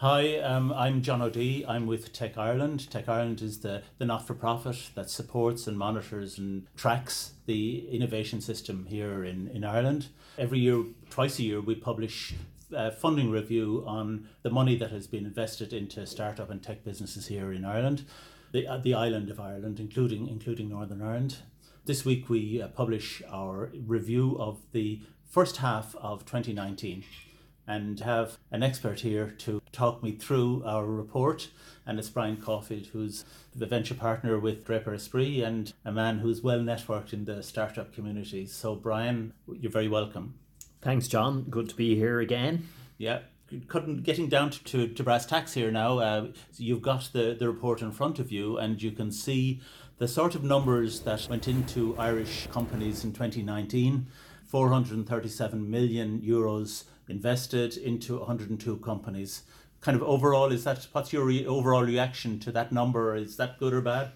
Hi, um, I'm John O'Dea. I'm with Tech Ireland. Tech Ireland is the, the not for profit that supports and monitors and tracks the innovation system here in, in Ireland. Every year, twice a year, we publish a funding review on the money that has been invested into startup and tech businesses here in Ireland, the, uh, the island of Ireland, including, including Northern Ireland. This week, we uh, publish our review of the first half of 2019 and have an expert here to talk me through our report. And it's Brian Caulfield, who's the venture partner with Draper Esprit and a man who's well networked in the startup community. So, Brian, you're very welcome. Thanks, John. Good to be here again. Yeah, couldn't getting down to, to, to brass tacks here now. Uh, you've got the, the report in front of you, and you can see the sort of numbers that went into Irish companies in 2019 437 million euros invested into 102 companies. Kind of overall, is that what's your re- overall reaction to that number? Is that good or bad?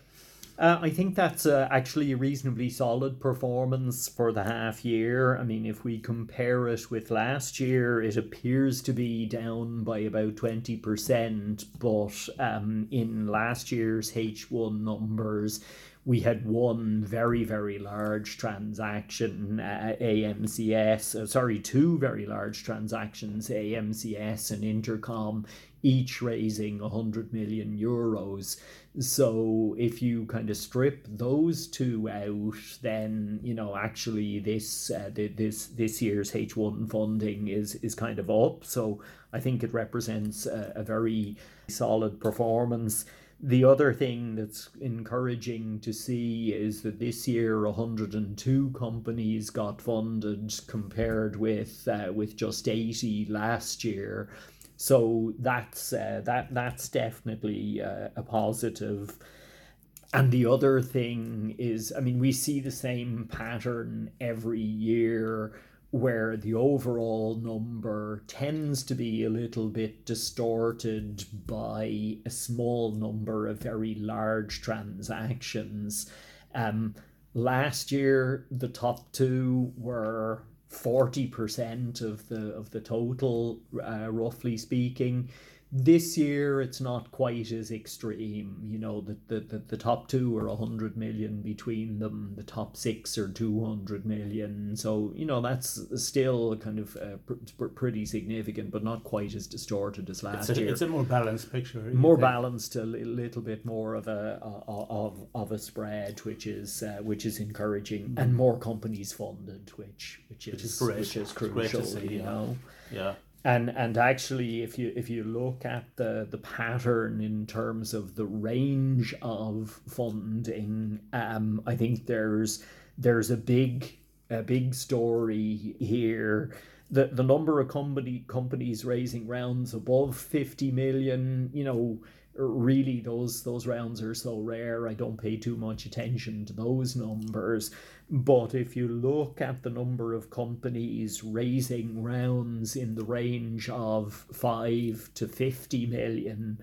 Uh, I think that's uh, actually a reasonably solid performance for the half year. I mean, if we compare it with last year, it appears to be down by about 20%, but um, in last year's H1 numbers, we had one very, very large transaction, uh, AMCS, uh, sorry, two very large transactions, AMCS and Intercom, each raising 100 million euros. So if you kind of strip those two out, then you know actually this uh, this this year's H1 funding is is kind of up. So I think it represents a, a very solid performance. The other thing that's encouraging to see is that this year 102 companies got funded compared with uh, with just 80 last year. So that's uh, that that's definitely uh, a positive. And the other thing is, I mean, we see the same pattern every year where the overall number tends to be a little bit distorted by a small number of very large transactions. Um, last year, the top two were 40% of the of the total, uh, roughly speaking. This year, it's not quite as extreme. You know, the, the, the, the top two are 100 million between them, the top six are 200 million. So, you know, that's still kind of uh, pr- pretty significant, but not quite as distorted as last it's a, year. It's a more balanced picture. More balanced, a little bit more of a of, of a spread, which is uh, which is encouraging, mm-hmm. and more companies funded, which which is, which is, great. Which is crucial, see, you yeah. know. Yeah and and actually if you if you look at the the pattern in terms of the range of funding um i think there's there's a big a big story here. The the number of company companies raising rounds above 50 million you know really those those rounds are so rare. I don't pay too much attention to those numbers but if you look at the number of companies raising rounds in the range of 5 to 50 million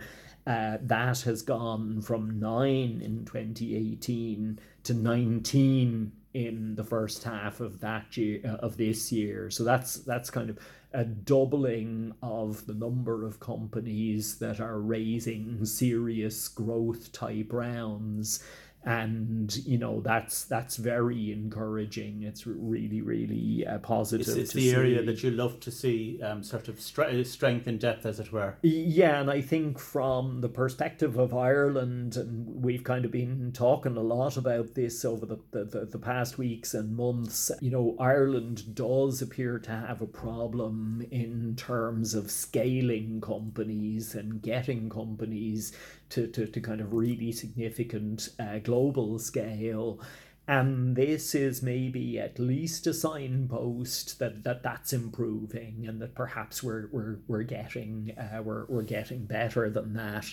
uh, that has gone from 9 in 2018 to 19 in the first half of that year uh, of this year. So that's that's kind of a doubling of the number of companies that are raising serious growth type rounds and you know that's that's very encouraging it's really really uh, positive it's, it's the see. area that you love to see um, sort of stre- strength and depth as it were yeah and i think from the perspective of ireland and we've kind of been talking a lot about this over the, the, the, the past weeks and months you know ireland does appear to have a problem in terms of scaling companies and getting companies to, to, to kind of really significant uh, global scale. And this is maybe at least a signpost that, that that's improving and that perhaps we're, we're, we're, getting, uh, we're, we're getting better than that.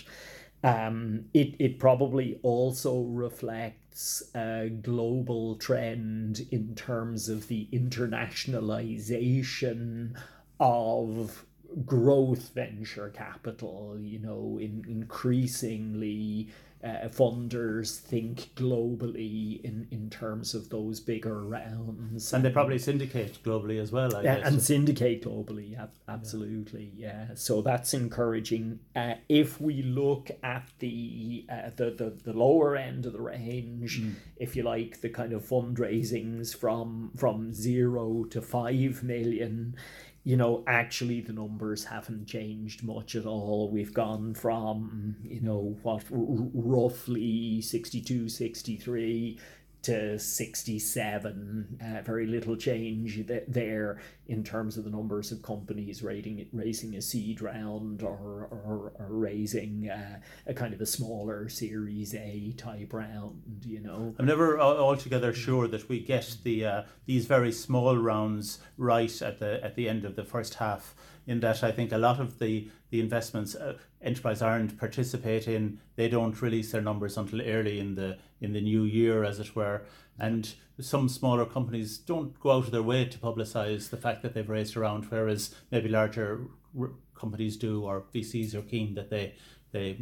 Um, it, it probably also reflects a global trend in terms of the internationalization of growth venture capital, you know, in increasingly uh, funders think globally in, in terms of those bigger rounds. And they probably syndicate globally as well, I yeah, guess. and syndicate globally, absolutely, yeah. yeah. So that's encouraging. Uh, if we look at the, uh, the, the the lower end of the range, mm. if you like, the kind of fundraisings from from zero to five million, you know, actually the numbers haven't changed much at all. We've gone from, you know, what, r- roughly 62, 63 to 67. Uh, very little change th- there in terms of the numbers of companies rating, raising a seed round or, or, or raising uh, a kind of a smaller Series A type round, you know. I'm never altogether sure that we get the uh, these very small rounds right at the at the end of the first half in that I think a lot of the the investments uh, Enterprise Ireland participate in, they don't release their numbers until early in the in the new year, as it were. And some smaller companies don't go out of their way to publicise the fact that they've raised around, whereas maybe larger companies do, or VCs are keen that they they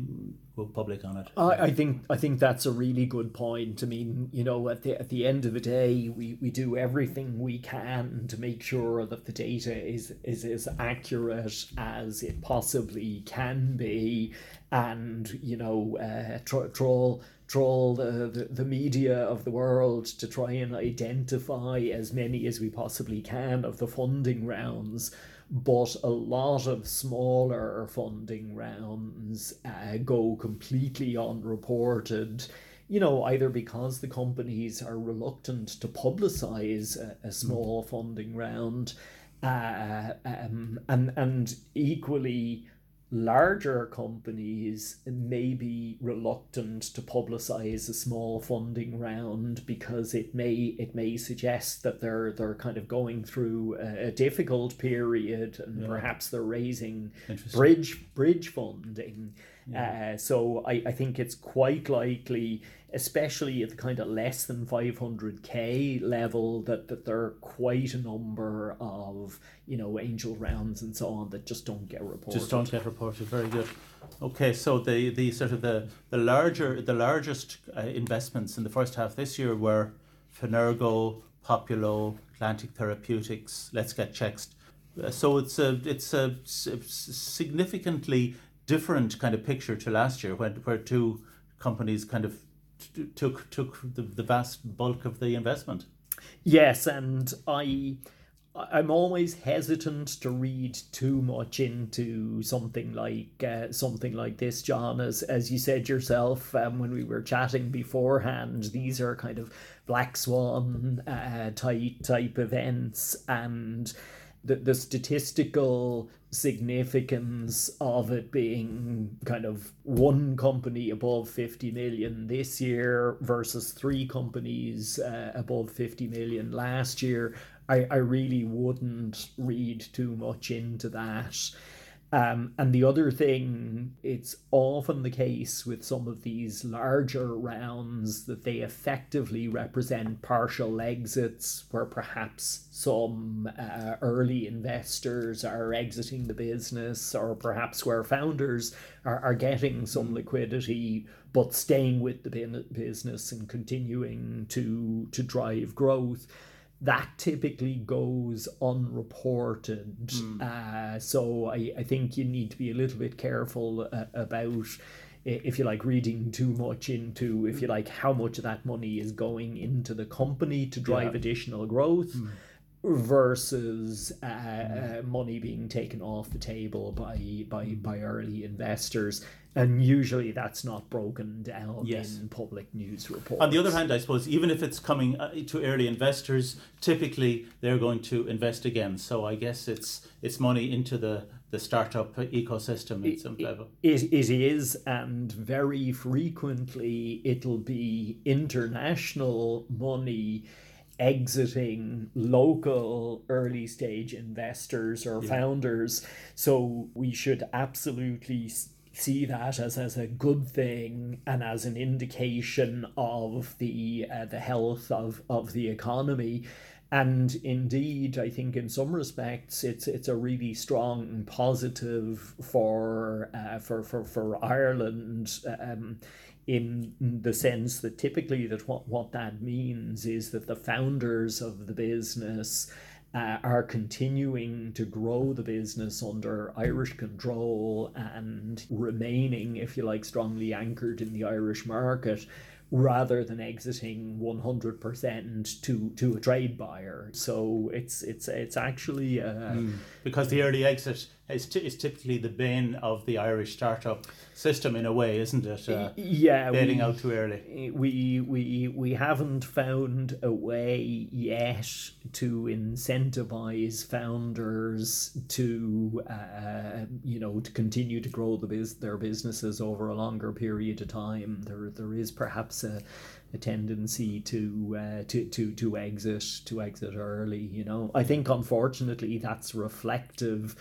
go public on it. I, I think I think that's a really good point. I mean, you know, at the at the end of the day, we, we do everything we can to make sure that the data is is as accurate as it possibly can be, and you know, uh, tr- troll troll the, the, the media of the world to try and identify as many as we possibly can of the funding rounds but a lot of smaller funding rounds uh, go completely unreported you know, either because the companies are reluctant to publicize a, a small mm. funding round, uh, um, and and equally larger companies may be reluctant to publicize a small funding round because it may it may suggest that they're they're kind of going through a, a difficult period and yeah. perhaps they're raising bridge bridge funding yeah. uh, so I, I think it's quite likely especially at the kind of less than 500k level that, that there are quite a number of you know angel rounds and so on that just don't get reported just don't get reported very good okay so the the sort of the the larger the largest uh, investments in the first half this year were Fenergo, Poppulo, Atlantic Therapeutics, Let's Get Checked. Uh, so it's a it's a significantly different kind of picture to last year when where two companies kind of t- took took the, the vast bulk of the investment. Yes, and I I'm always hesitant to read too much into something like uh, something like this, John. As as you said yourself um, when we were chatting beforehand, these are kind of black swan uh, type type events, and the, the statistical significance of it being kind of one company above 50 million this year versus three companies uh, above 50 million last year I, I really wouldn't read too much into that um, and the other thing, it's often the case with some of these larger rounds that they effectively represent partial exits where perhaps some uh, early investors are exiting the business or perhaps where founders are, are getting some mm. liquidity but staying with the business and continuing to, to drive growth that typically goes unreported. Mm. Uh, so I, I think you need to be a little bit careful uh, about, if you like, reading too much into, if you like, how much of that money is going into the company to drive yeah. additional growth. Mm. Versus uh, mm. money being taken off the table by by by early investors, and usually that's not broken down yes. in public news reports. On the other hand, I suppose even if it's coming uh, to early investors, typically they're going to invest again. So I guess it's it's money into the the startup ecosystem at some level. It, it is, and very frequently it'll be international money exiting local early stage investors or yeah. founders. So we should absolutely see that as, as a good thing and as an indication of the uh, the health of, of the economy. and indeed, I think in some respects it's it's a really strong positive for uh, for, for for Ireland. Um, in the sense that typically that what, what that means is that the founders of the business uh, are continuing to grow the business under Irish control and remaining, if you like, strongly anchored in the Irish market rather than exiting 100% to to a trade buyer so it's it's it's actually mm. because the early exit is, t- is typically the bane of the Irish startup system in a way, isn't it? Uh, yeah, bailing we, out too early. We we we haven't found a way yet to incentivize founders to uh, you know to continue to grow the biz- their businesses over a longer period of time. There there is perhaps a a tendency to uh, to to to exit to exit early. You know, I think unfortunately that's reflective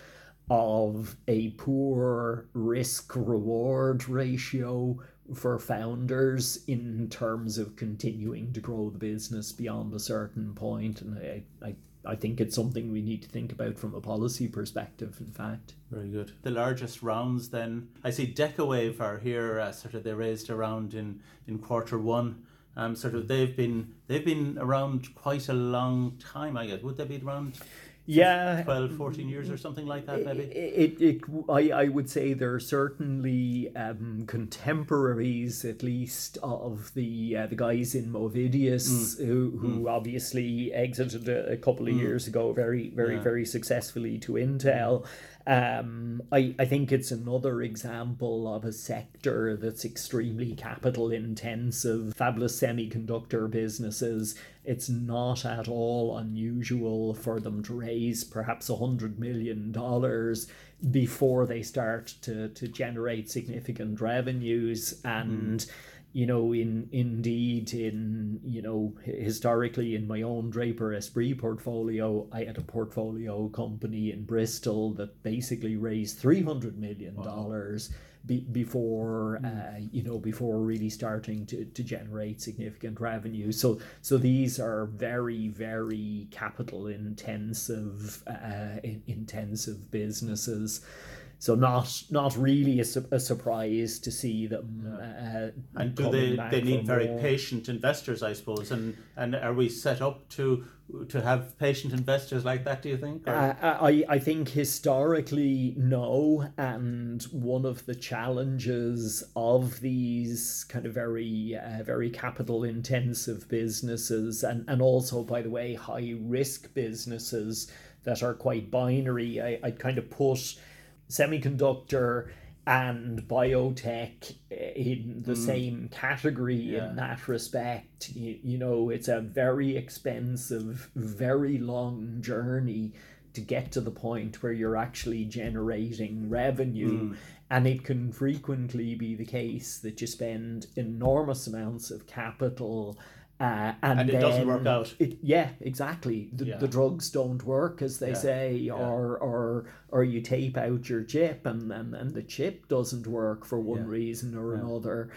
of a poor risk reward ratio for founders in terms of continuing to grow the business beyond a certain point and I, I I think it's something we need to think about from a policy perspective, in fact. Very good. The largest rounds then, I see Decawave are here, uh, sort of they raised around in, in quarter one. Um, sort of they've been they've been around quite a long time, I guess. Would they be around yeah 12 14 years or something like that maybe it, it, it I, I would say there are certainly um, contemporaries at least of the uh, the guys in Movidius mm. who, who mm. obviously exited a, a couple of mm. years ago very very yeah. very successfully to Intel um, I, I think it's another example of a sector that's extremely capital intensive. fabulous semiconductor businesses, it's not at all unusual for them to raise perhaps a hundred million dollars before they start to, to generate significant revenues and mm you know, in indeed in you know historically in my own Draper Esprit portfolio, I had a portfolio company in Bristol that basically raised three hundred million dollars wow. Be, before mm. uh, you know before really starting to, to generate significant revenue. So so these are very very capital intensive uh, intensive businesses so not not really a, a surprise to see them. Uh, and do they they need very more. patient investors, I suppose, and and are we set up to to have patient investors like that? Do you think? Uh, I I think historically no, and one of the challenges of these kind of very uh, very capital intensive businesses, and and also by the way high risk businesses that are quite binary. I I kind of put semiconductor and biotech in the mm. same category yeah. in that respect. You, you know, it's a very expensive, very long journey to get to the point where you're actually generating revenue. Mm. And it can frequently be the case that you spend enormous amounts of capital uh, and, and, it doesn't work out. It, yeah, exactly. The, yeah. the drugs don't work, as they yeah. say, yeah. or or or you tape out your chip, and, and, and the chip doesn't work for one reason or another.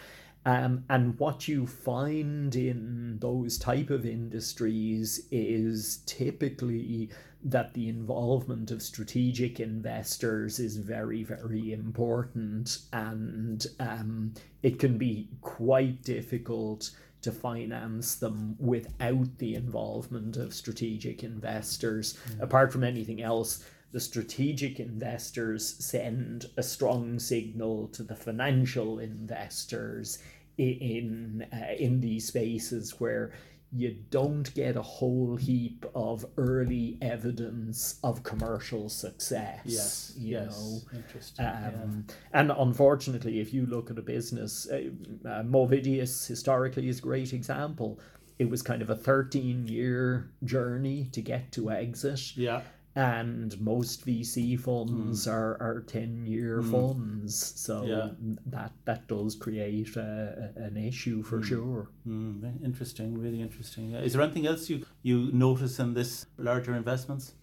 Um, and what you find in those type of industries is typically that the involvement of strategic investors is very, very important, and um, it can be quite difficult to finance them without the involvement of strategic investors. Mm. Apart from anything else, the strategic investors send a strong signal to the financial investors in uh, in these spaces where you don't get a whole heap of early evidence of commercial success. Yes, you yes. know. Interesting. Um, yeah. And unfortunately, if you look at a business, uh, uh, Movidius historically is a great example. It was kind of a 13 year journey to get to exit. Yeah and most VC funds mm. are, are 10 year mm. funds. So yeah. that that does create a, a, an issue for mm. sure. Mm. Interesting, really interesting. Is there anything else you, you notice in this larger investments?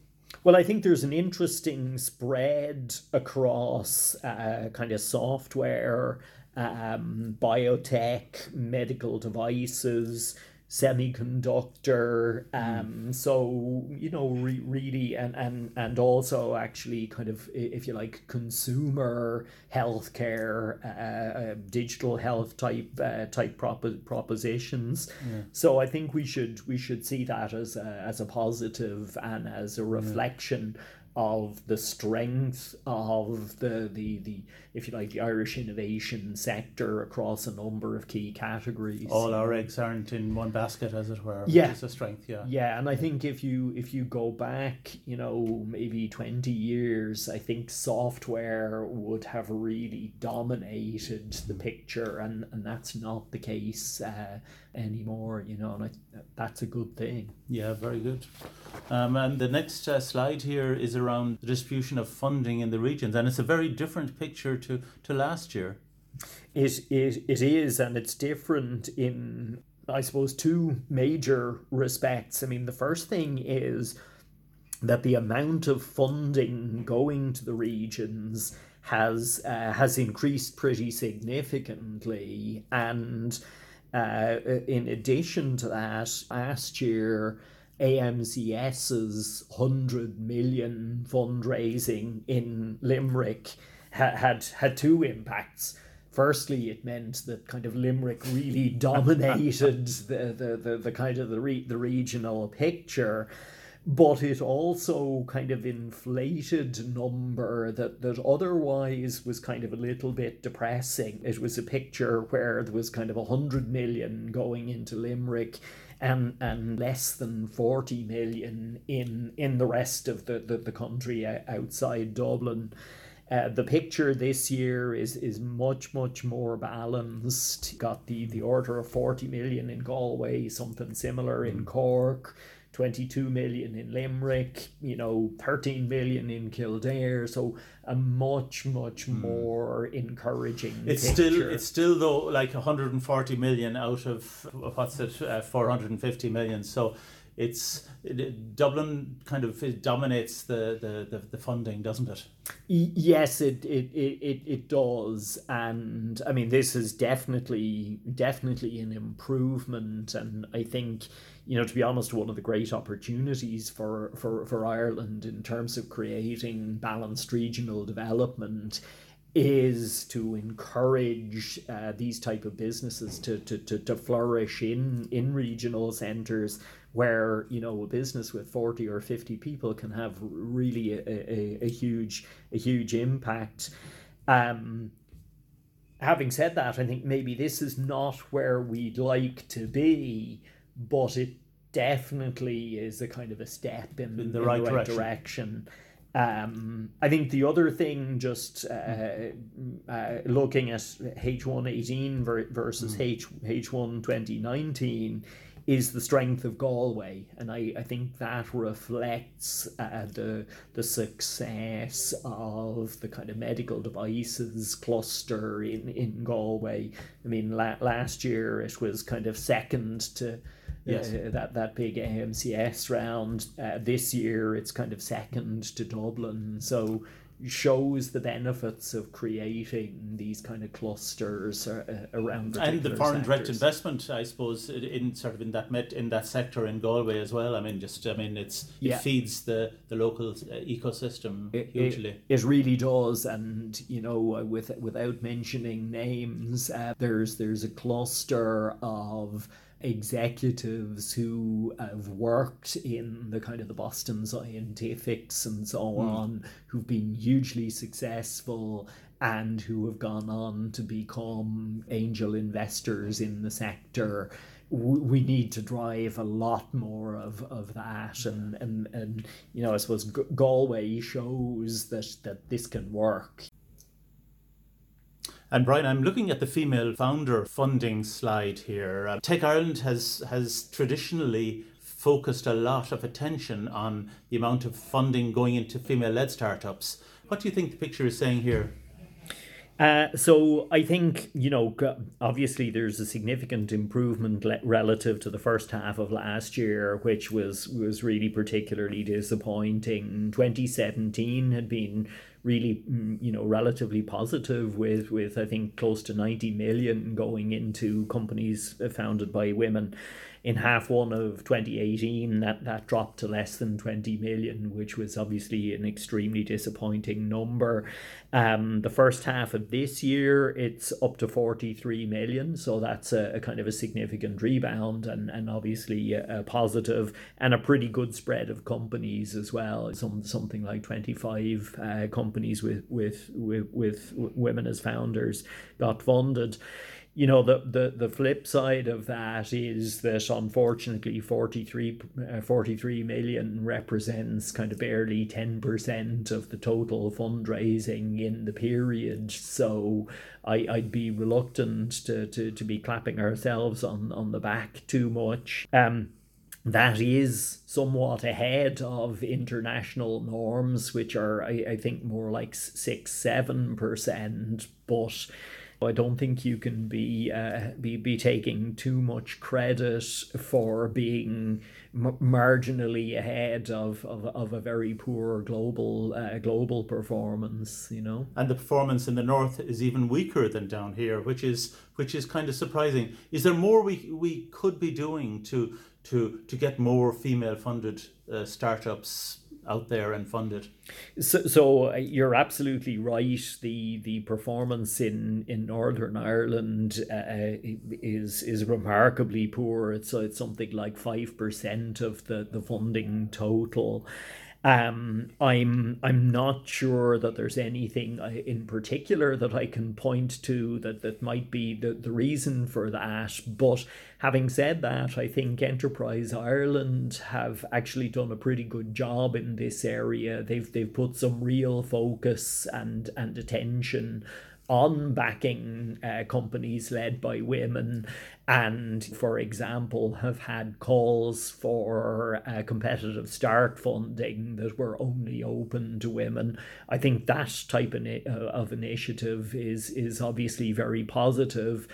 Well, I think there's an interesting spread across uh, kind of software, um, biotech, medical devices semiconductor um so you know re- really and and and also actually kind of if you like consumer healthcare uh, uh, digital health type uh, type prop- propositions. Yeah. so i think we should we should see that as a, as a positive and as a reflection yeah of the strength of the, the the if you like the Irish innovation sector across a number of key categories. All our eggs aren't in one basket, as it were. Yeah, it's a strength. Yeah, yeah, and I think if you if you go back, you know, maybe twenty years, I think software would have really dominated the picture, and and that's not the case. Uh, anymore, you know, and I, that's a good thing. Yeah, very good. Um, and the next uh, slide here is around the distribution of funding in the regions, and it's a very different picture to, to last year. It, it, it is, and it's different in, I suppose, two major respects. I mean, the first thing is that the amount of funding going to the regions has uh, has increased pretty significantly, and uh, in addition to that, last year, AMCS's 100 million fundraising in Limerick ha- had, had two impacts. Firstly, it meant that kind of Limerick really dominated the, the, the, the kind of the, re- the regional picture but it also kind of inflated number that, that otherwise was kind of a little bit depressing. It was a picture where there was kind of a hundred million going into Limerick and and less than 40 million in in the rest of the, the, the country outside Dublin. Uh, the picture this year is is much much more balanced. Got the the order of 40 million in Galway, something similar in mm. Cork, 22 million in Limerick, you know, 13 million in Kildare. So a much, much mm. more encouraging. It's picture. still, it's still though like 140 million out of what's it, uh, 450 million. So it's it, Dublin kind of dominates the, the, the, the funding, doesn't it? Yes, it, it, it, it does, and I mean this is definitely definitely an improvement, and I think you know to be honest, one of the great opportunities for for, for Ireland in terms of creating balanced regional development is to encourage uh, these type of businesses to, to, to, to flourish in in regional centres where you know a business with 40 or 50 people can have really a, a, a huge a huge impact um, having said that i think maybe this is not where we'd like to be but it definitely is a kind of a step in, in the, in right, the right direction. direction. Um, I think the other thing, just uh, uh, looking at H118 versus mm. H H1 2019, is the strength of Galway, and I, I think that reflects uh, the the success of the kind of medical devices cluster in in Galway. I mean, la- last year it was kind of second to. Yes. Uh, that that big AMCS round uh, this year it's kind of second to Dublin so shows the benefits of creating these kind of clusters uh, around and the foreign sectors. direct investment i suppose in sort of in that met in that sector in galway as well i mean just i mean it's it yeah. feeds the the local uh, ecosystem it, hugely it, it, really does and you know uh, with without mentioning names uh, there's there's a cluster of executives who have worked in the kind of the Boston Scientifics and so mm. on, who've been hugely successful and who have gone on to become angel investors in the sector. We need to drive a lot more of, of that, and, and, and you know I suppose Galway shows that that this can work. And Brian, I'm looking at the female founder funding slide here. Uh, Tech Ireland has has traditionally focused a lot of attention on the amount of funding going into female-led startups. What do you think the picture is saying here? Uh, so I think you know obviously there's a significant improvement le- relative to the first half of last year, which was was really particularly disappointing. 2017 had been really mm, you know relatively positive with with I think close to 90 million going into companies founded by women in half one of 2018, that, that dropped to less than 20 million, which was obviously an extremely disappointing number. Um, the first half of this year, it's up to 43 million, so that's a, a kind of a significant rebound and, and obviously a, a positive and a pretty good spread of companies as well. Some something like 25 uh, companies with, with with with women as founders got funded you know the, the the flip side of that is that unfortunately 43, uh, 43 million represents kind of barely 10% of the total fundraising in the period so I, I'd be reluctant to, to, to be clapping ourselves on, on the back too much um that is somewhat ahead of international norms, which are, I, I think, more like six, seven percent. But I don't think you can be uh, be be taking too much credit for being m- marginally ahead of, of, of a very poor global uh, global performance. You know, and the performance in the north is even weaker than down here, which is which is kind of surprising. Is there more we we could be doing to to to get more female funded uh, startups out there and funded. So, so uh, you're absolutely right. The the performance in, in Northern Ireland uh, is is remarkably poor. It's it's something like five percent of the, the funding total. Um, I'm I'm not sure that there's anything uh, in particular that I can point to that, that might be the, the reason for that. But having said that, I think Enterprise Ireland have actually done a pretty good job in this area. They've they've put some real focus and and attention on backing uh, companies led by women and for example have had calls for uh, competitive start funding that were only open to women i think that type of, uh, of initiative is is obviously very positive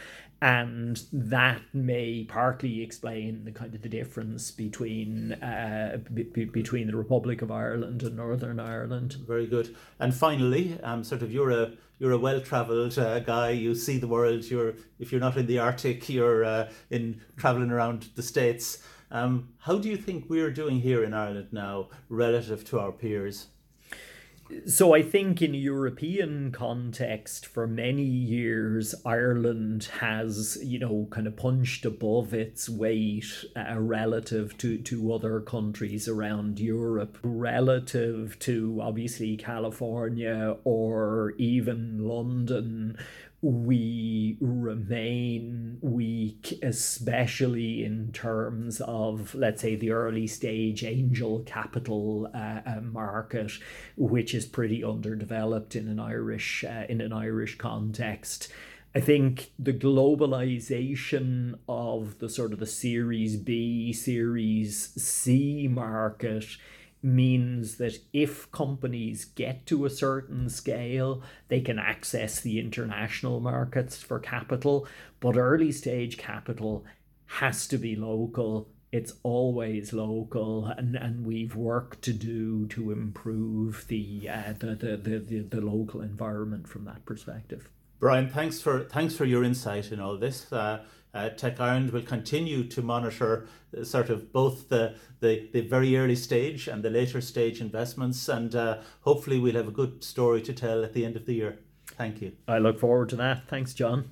and that may partly explain the kind of the difference between uh, b- between the Republic of Ireland and Northern Ireland. Very good. And finally, um, sort of you're a you're a well travelled uh, guy. You see the world. You're if you're not in the Arctic, you're uh, in travelling around the states. Um, how do you think we're doing here in Ireland now relative to our peers? So I think in European context, for many years, Ireland has, you know, kind of punched above its weight uh, relative to, to other countries around Europe, relative to obviously California or even London, we remain weak, especially in terms of, let's say, the early stage angel capital uh, uh, market, which is pretty underdeveloped in an Irish uh, in an Irish context. I think the globalization of the sort of the Series B, Series C market means that if companies get to a certain scale, they can access the international markets for capital. But early stage capital has to be local. It's always local, and, and we've work to do to improve the, uh, the, the, the, the, the local environment from that perspective. Brian, thanks for thanks for your insight in all this. Uh, uh, Tech Ireland will continue to monitor uh, sort of both the, the, the very early stage and the later stage investments, and uh, hopefully we'll have a good story to tell at the end of the year. Thank you. I look forward to that. Thanks, John.